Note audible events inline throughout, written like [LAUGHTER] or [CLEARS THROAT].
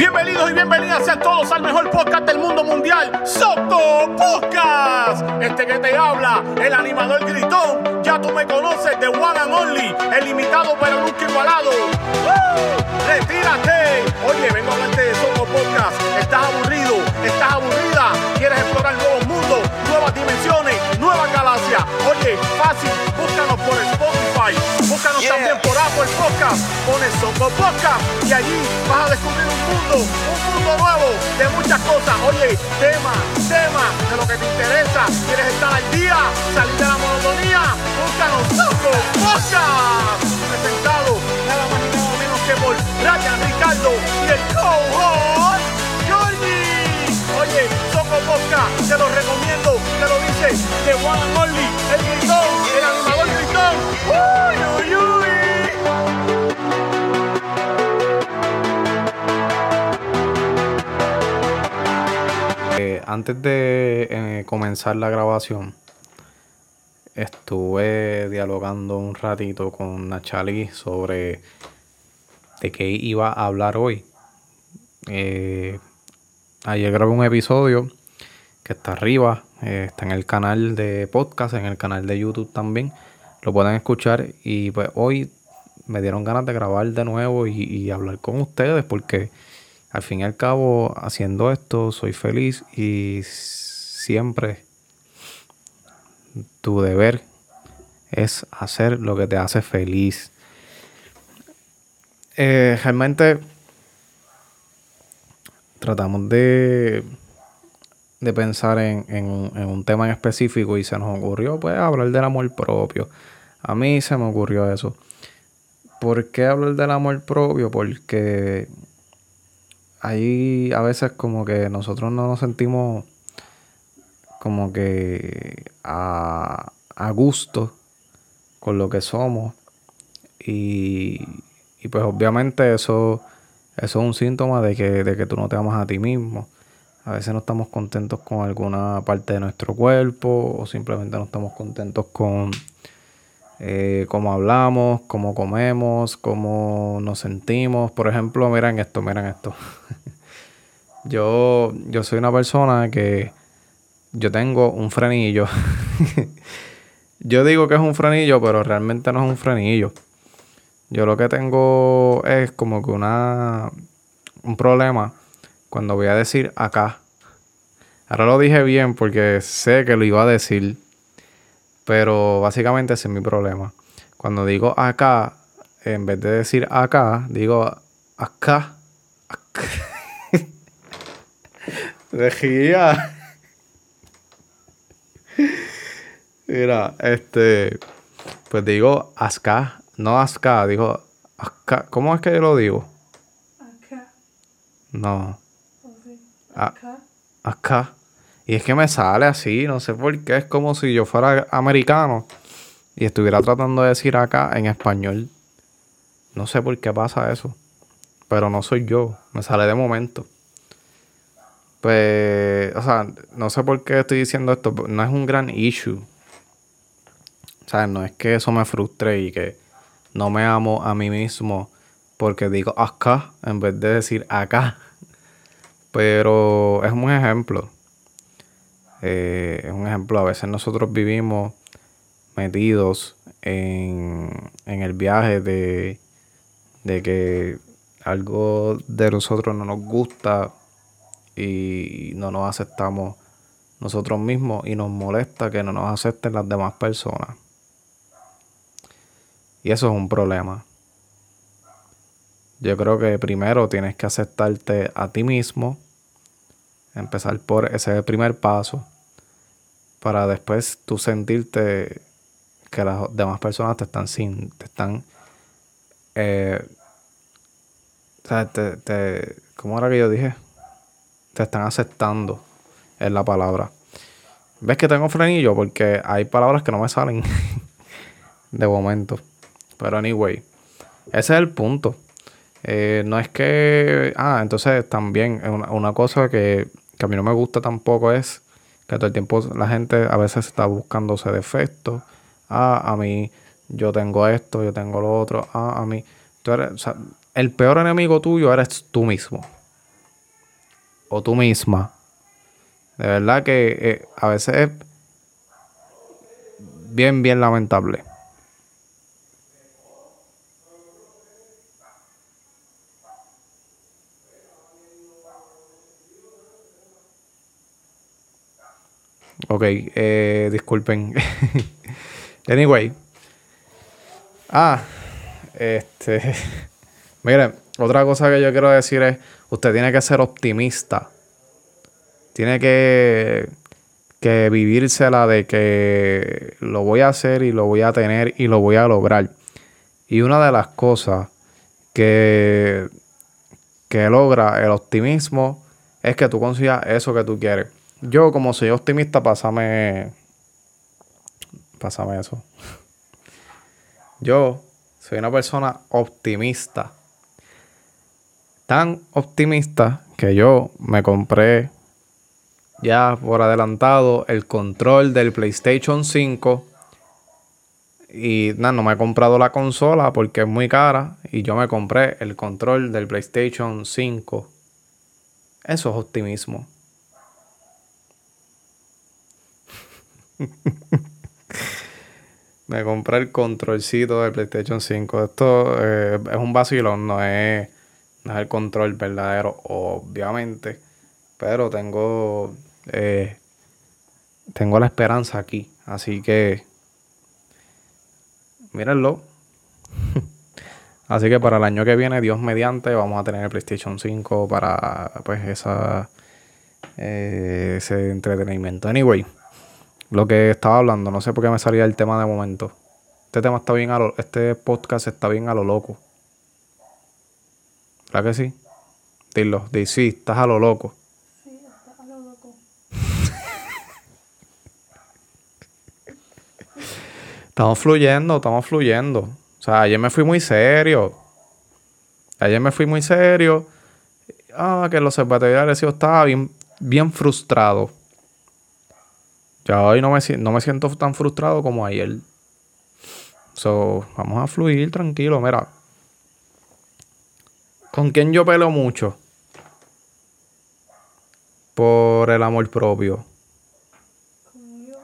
Bienvenidos y bienvenidas a todos al mejor podcast del mundo mundial, Soco Podcast. Este que te habla, el animador gritón, ya tú me conoces, de One and Only, el limitado pero nunca igualado. ¡Retírate! Oye, vengo a hablarte de Soco Podcast. ¿Estás aburrido? ¿Estás aburrida? ¿Quieres explorar nuevos mundos, nuevas dimensiones, nuevas galaxias? Oye, fácil, búscanos por Spotify, búscanos también por Apple Podcast, pones Soco Podcast y allí vas a descubrir un mundo, un mundo nuevo de muchas cosas. Oye, tema, tema de lo que te interesa. ¿Quieres estar al día? ¿Salir de la monotonía? Búscanos Soco Podcast. Presentado nada más y nada menos que por Ryan Ricardo y el Jordi. Oye, Soco Podcast, te lo recomiendo, te lo dice de and Only, el gritón, el animador Eh, antes de eh, comenzar la grabación, estuve dialogando un ratito con Nachali sobre de qué iba a hablar hoy. Eh, ayer grabé un episodio que está arriba, está en el canal de podcast, en el canal de YouTube también. Lo pueden escuchar y pues hoy me dieron ganas de grabar de nuevo y, y hablar con ustedes porque al fin y al cabo haciendo esto soy feliz y siempre tu deber es hacer lo que te hace feliz. Eh, realmente tratamos de, de pensar en, en- un tema en específico y se nos ocurrió pues hablar del amor propio. A mí se me ocurrió eso. ¿Por qué hablar del amor propio? Porque hay a veces como que nosotros no nos sentimos como que a, a gusto con lo que somos y, y pues obviamente eso, eso es un síntoma de que, de que tú no te amas a ti mismo. A veces no estamos contentos con alguna parte de nuestro cuerpo o simplemente no estamos contentos con eh, cómo hablamos, cómo comemos, cómo nos sentimos. Por ejemplo, miren esto, miren esto. [LAUGHS] yo, yo soy una persona que yo tengo un frenillo. [LAUGHS] yo digo que es un frenillo, pero realmente no es un frenillo. Yo lo que tengo es como que una un problema cuando voy a decir acá. Ahora lo dije bien porque sé que lo iba a decir. Pero básicamente ese es mi problema. Cuando digo acá, en vez de decir acá, digo acá. acá. [LAUGHS] Regía. Mira, este. Pues digo acá. No acá, digo acá. ¿Cómo es que yo lo digo? Acá, No. Acá. acá. Y es que me sale así, no sé por qué. Es como si yo fuera americano y estuviera tratando de decir acá en español. No sé por qué pasa eso. Pero no soy yo. Me sale de momento. Pues, o sea, no sé por qué estoy diciendo esto. pero No es un gran issue. O sea, no es que eso me frustre y que no me amo a mí mismo porque digo acá en vez de decir acá. Pero es un ejemplo. Eh, es un ejemplo. A veces nosotros vivimos metidos en, en el viaje de, de que algo de nosotros no nos gusta y no nos aceptamos nosotros mismos y nos molesta que no nos acepten las demás personas. Y eso es un problema. Yo creo que primero tienes que aceptarte a ti mismo, empezar por ese primer paso, para después tú sentirte que las demás personas te están sin, te están, eh, o sea, te, te- ¿cómo era que yo dije? Te están aceptando, es la palabra. ¿Ves que tengo frenillo? Porque hay palabras que no me salen [LAUGHS] de momento. Pero anyway, ese es el punto. Eh, no es que. Ah, entonces también una, una cosa que, que a mí no me gusta tampoco es que todo el tiempo la gente a veces está buscándose defectos. Ah, a mí yo tengo esto, yo tengo lo otro. Ah, a mí. Tú eres, el peor enemigo tuyo eres tú mismo. o tú misma. De verdad que eh, a veces es bien, bien lamentable. Ok, eh, disculpen. [LAUGHS] anyway. Ah, este. [LAUGHS] Miren, otra cosa que yo quiero decir es: usted tiene que ser optimista. Tiene que, que vivírsela de que lo voy a hacer y lo voy a tener y lo voy a lograr. Y una de las cosas que, que logra el optimismo es que tú consigas eso que tú quieres. Yo, como soy optimista, pásame. Pásame eso. Yo soy una persona optimista. Tan optimista que yo me compré ya por adelantado el control del PlayStation 5. Y nada, no me he comprado la consola porque es muy cara. Y yo me compré el control del PlayStation 5. Eso es optimismo. [LAUGHS] me compré el controlcito del PlayStation 5. Esto eh, es un vacilón, no es, no es el control verdadero, obviamente. Pero tengo eh, tengo la esperanza aquí. Así que, mírenlo. [LAUGHS] Así que para el año que viene, Dios mediante, vamos a tener el PlayStation 5 para pues esa eh, ese entretenimiento. Anyway, lo que estaba hablando, no sé por qué me salía el tema de momento. Este tema está bien a lo, este podcast está bien a lo loco. ¿Verdad que sí? Dilo, di sí, estás a lo loco. Sí, está a lo loco. Estamos fluyendo, estamos fluyendo. O sea, ayer me fui muy serio. Ayer me fui muy serio. Ah, que el observatorio de estaba bien, bien frustrado. Ya hoy no me, no me siento tan frustrado como ayer. So, vamos a fluir tranquilo. Mira. ¿Con quién yo peleo mucho? Por el amor propio. Conmigo,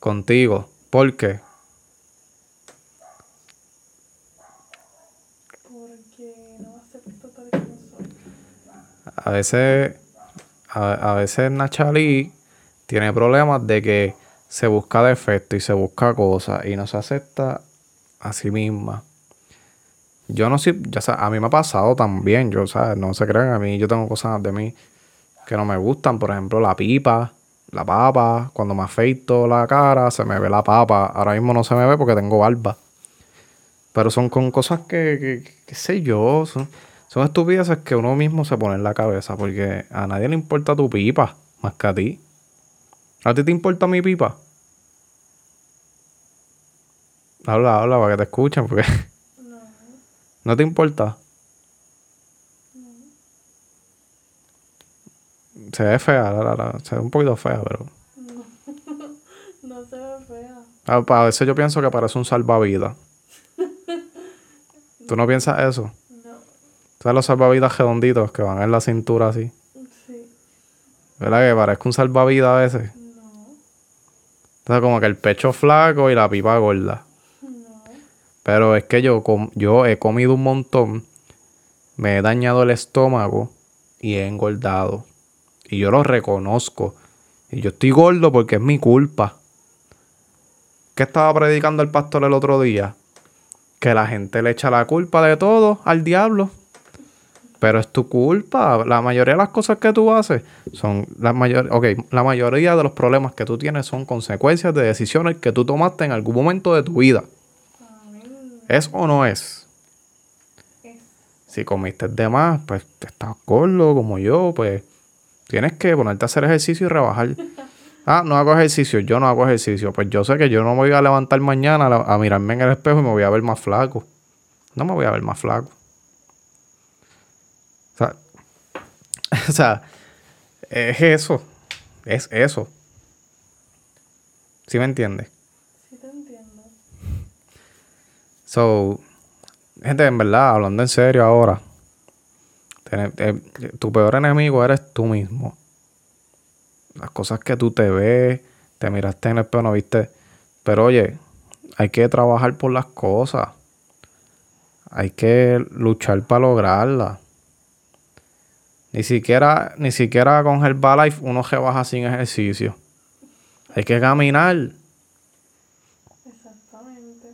Contigo. ¿Por qué? porque no acepto tal y como soy. A veces, a, a veces Nachali tiene problemas de que se busca defecto y se busca cosas y no se acepta a sí misma. Yo no sé, ya sa- a mí me ha pasado también, yo, ¿sabes? No se crean, a mí yo tengo cosas de mí que no me gustan, por ejemplo, la pipa, la papa, cuando me afeito la cara, se me ve la papa, ahora mismo no se me ve porque tengo barba. Pero son con cosas que, que- qué sé yo, son, son estupideces que uno mismo se pone en la cabeza, porque a nadie le importa tu pipa, más que a ti. ¿A ti te importa mi pipa? Habla, habla para que te escuchen, porque No, [LAUGHS] no te importa. Se ve fea, la, la, la, se ve un poquito fea, pero... no [LAUGHS] se ve fea. A, a veces yo pienso que parece un salvavidas. ¿Tú no piensas eso? No, ¿Sabes los salvavidas redonditos que van en la cintura así? sí, ¿Verdad que parezca un salvavidas a veces? Entonces como que el pecho flaco y la pipa gorda. Pero es que yo, yo he comido un montón, me he dañado el estómago y he engordado. Y yo lo reconozco. Y yo estoy gordo porque es mi culpa. ¿Qué estaba predicando el pastor el otro día? Que la gente le echa la culpa de todo al diablo. Pero es tu culpa. La mayoría de las cosas que tú haces son la mayor, ok, la mayoría de los problemas que tú tienes son consecuencias de decisiones que tú tomaste en algún momento de tu vida. ¿Es o no es? Si comiste de más, pues te estás gordo como yo, pues tienes que ponerte a hacer ejercicio y rebajar. [LAUGHS] Ah, no hago ejercicio, yo no hago ejercicio. Pues yo sé que yo no me voy a levantar mañana a mirarme en el espejo y me voy a ver más flaco. No me voy a ver más flaco. O sea, [LAUGHS] o sea, es eso. Es eso. ¿Sí me entiendes? Sí te entiendo. So, gente, en verdad, hablando en serio ahora, eh, tu peor enemigo eres tú mismo. Las cosas que tú te ves, te miraste en el espejo, no viste. Pero oye, hay que trabajar por las cosas. Hay que luchar para lograrlas. Ni siquiera, ni siquiera con Herbalife uno se baja sin ejercicio. Hay que caminar. Exactamente.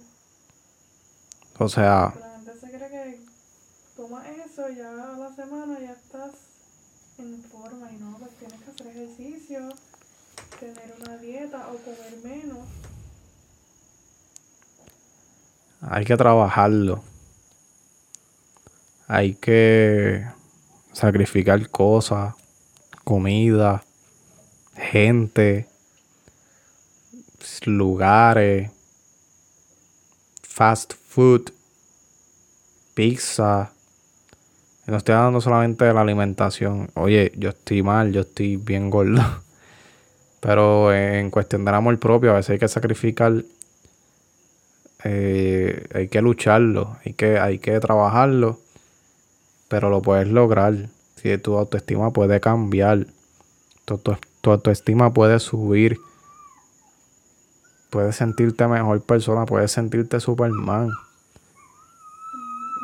O sea, La gente se cree que tomas eso y ya a la semana ya estás en forma y no, pues tienes que hacer ejercicio, tener una dieta o comer menos. hay que trabajarlo. Hay que sacrificar cosas, comida, gente, lugares, fast food, pizza. No estoy hablando solamente de la alimentación. Oye, yo estoy mal, yo estoy bien gordo. [LAUGHS] Pero en cuestión del amor propio, a veces hay que sacrificar eh, hay que lucharlo, hay que, hay que trabajarlo, pero lo puedes lograr. Si tu autoestima puede cambiar, tu, tu- tu autoestima puede subir, puedes sentirte mejor persona, puedes sentirte Superman.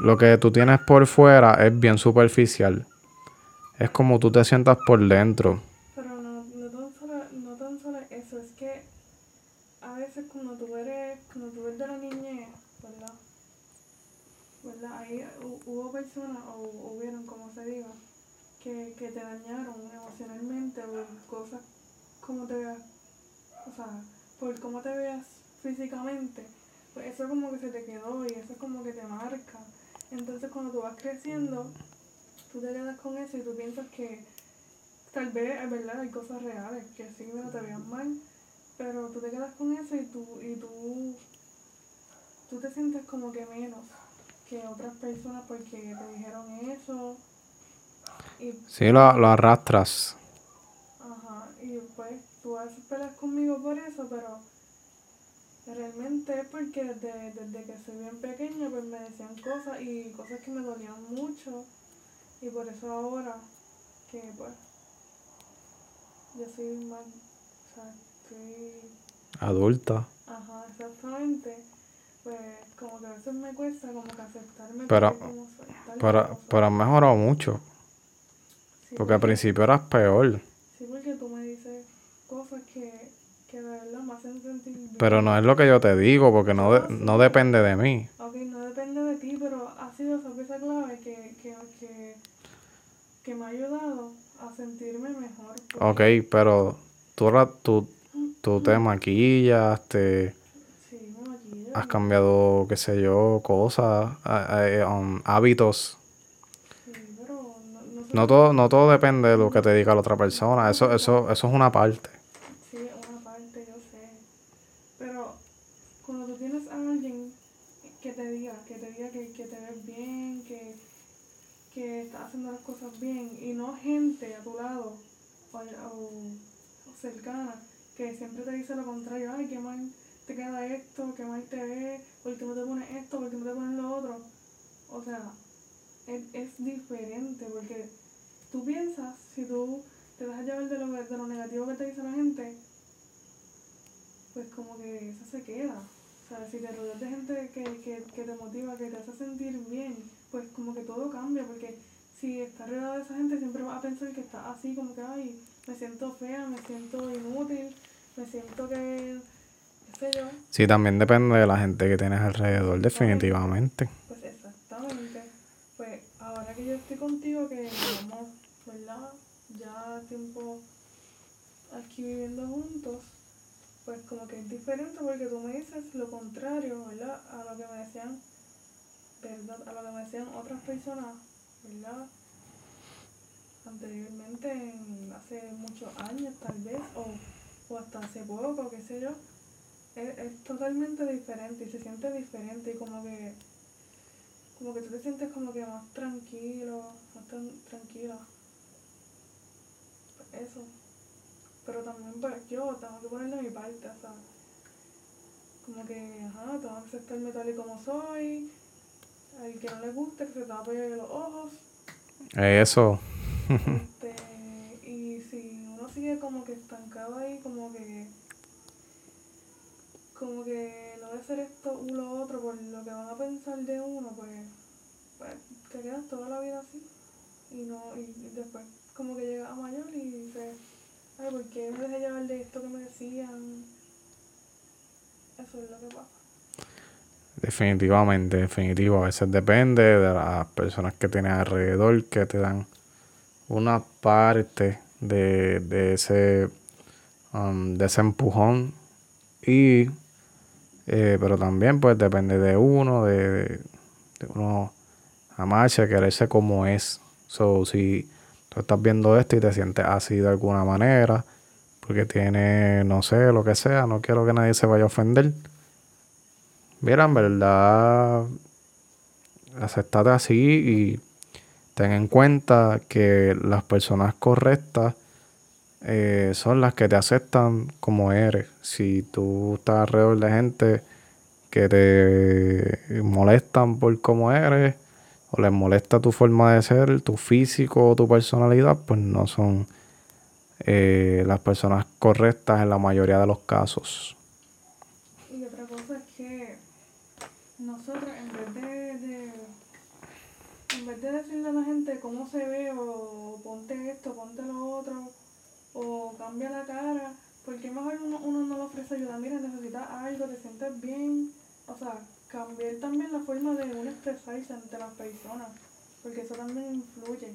Lo que tú tienes por fuera es bien superficial. Es como tú te sientas por dentro. Pero no, no, tan solo, no tan solo eso, es que a veces cuando tú eres, cuando tú eres de la niñez, ¿verdad? ¿Verdad? Ahí hu- hubo personas, o hubieron, como se diga, que, que te dañaron emocionalmente o cosas como te veas, o sea, por cómo te veas físicamente, pues eso como que se te quedó y eso como que te marca. Entonces cuando tú vas creciendo, tú te quedas con eso y tú piensas que tal vez es verdad, hay cosas reales que sí, pero te vean mal, pero tú te quedas con eso y tú, y tú, tú te sientes como que menos que otras personas porque te dijeron eso. Y, Sí, lo, lo arrastras. ajá, y pues tú a veces peleas conmigo por eso, pero realmente es porque desde, desde que soy bien pequeña pues me decían cosas y cosas que me dolían mucho y por eso ahora que pues yo soy más, o sea, estoy Adulta. Ajá, exactamente. Pues como que a veces me cuesta como que aceptarme Pero- como soy, Pero, pero has mejorado mucho. Sí, Porque al principio eras peor. Sí, porque tú me dices cosas que, que de verdad me hacen sentir bien. Pero no es lo que yo te digo, porque no, de- no depende de mí. Ok, no depende de ti, pero ha sido esa pieza clave que, que, que, que me ha ayudado a sentirme mejor. porque- Ok, pero tú, tú, tú te [CLEARS THROAT] maquillas, te. Has cambiado, qué sé yo, cosas, a- um, hábitos. No, todo, no todo depende de lo que te diga la otra persona. Eso, eso, eso es una parte. Sí, una parte, yo sé. Pero cuando tú tienes a alguien que te diga, que te diga que, que te ves bien, que, que estás haciendo las cosas bien, y no gente a tu lado o, o- o cercana que siempre te dice lo contrario, ay, qué mal te queda esto, qué mal te ves, por qué no te pones esto, por qué no te pones lo otro. O sea, es, es diferente porque tú piensas, si tú te dejas llevar de lo, de lo negativo que te dice la gente, pues como que eso se queda. O sea, si te rodeas de gente que, que, que te motiva, que te hace sentir bien, pues como que todo cambia, porque si estás rodeado de esa gente siempre vas a pensar que estás así, como que, ay, me siento fea, me siento inútil, me siento que, sé yo. Sí, también depende de la gente que tienes alrededor, definitivamente. Pues exactamente. Pues ahora que yo estoy contigo, que llevamos, ¿verdad? Ya tiempo aquí viviendo juntos, pues como que es diferente porque tú me dices lo contrario, ¿verdad? A lo que me decían, ¿verdad? A lo que me decían otras personas, ¿verdad? Anteriormente, en- hace muchos años tal vez, o, o hasta hace poco, qué sé yo. Es, es totalmente diferente y se siente diferente y como que como que tú te sientes como que más tranquilo, más tran- tranquila. Eso. Pero también pues yo tengo que ponerle mi parte, o sea, como que, ajá, tengo que aceptarme tal y como soy, al que no le guste que se tape los ojos, Eso. Este, y si uno sigue como que estancado ahí, como que. Como que no de ser esto u lo otro por lo que van a pensar de uno, pues. pues te quedas toda la vida así. Y no y después, como que llegas a mayor y dices, ay, ¿por qué me dejé llevar de esto que me decían? Eso es lo que pasa. Definitivamente, definitivo. A veces depende de las personas que tienes alrededor que te dan una parte de, de ese um, de ese empujón y eh, pero también pues depende de uno de, uno amarse quererse como es. So si tú estás viendo esto y te sientes así de alguna manera porque tiene no sé lo que sea no quiero que nadie se vaya a ofender. Mira en verdad aceptate así y ten en cuenta que las personas correctas eh, son las que te aceptan como eres. Si tú estás alrededor de gente que te molestan por cómo eres o les molesta tu forma de ser, tu físico o tu personalidad, pues no son eh, las personas correctas en la mayoría de los casos. Y otra cosa es que nosotros en vez de, de- en vez de decirle a la gente cómo se ve o ponte esto, ponte lo otro o cambia la cara, porque mejor uno, uno no le ofrece ayuda, mira, necesitas algo, te sientes bien, o sea, cambiar también la forma de uno expresarse ante las personas, porque eso también influye,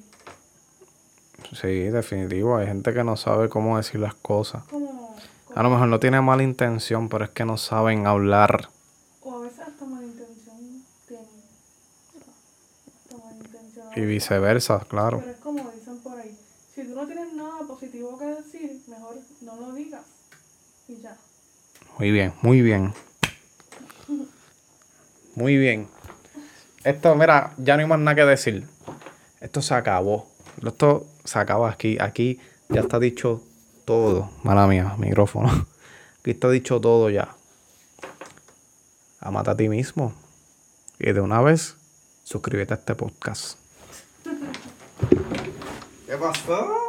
Sí, definitivo. Hay gente que no sabe cómo decir las cosas. A lo mejor no tiene mala intención, pero es que no saben hablar. o a veces hasta mala intención tienen, hasta mala intención. a Y viceversa, claro. Pero es como dicen por ahí, si tú no tienes nada positivo que decir, mejor no lo digas y ya. Muy bien, muy bien. Muy bien. Esto, mira, ya no hay más nada que decir. Esto se acabó. Esto se acaba aquí. Aquí ya está dicho todo. Mala mía, micrófono. Aquí está dicho todo ya. Amate a ti mismo. Y de una vez, suscríbete a este podcast. ¿Qué pasó?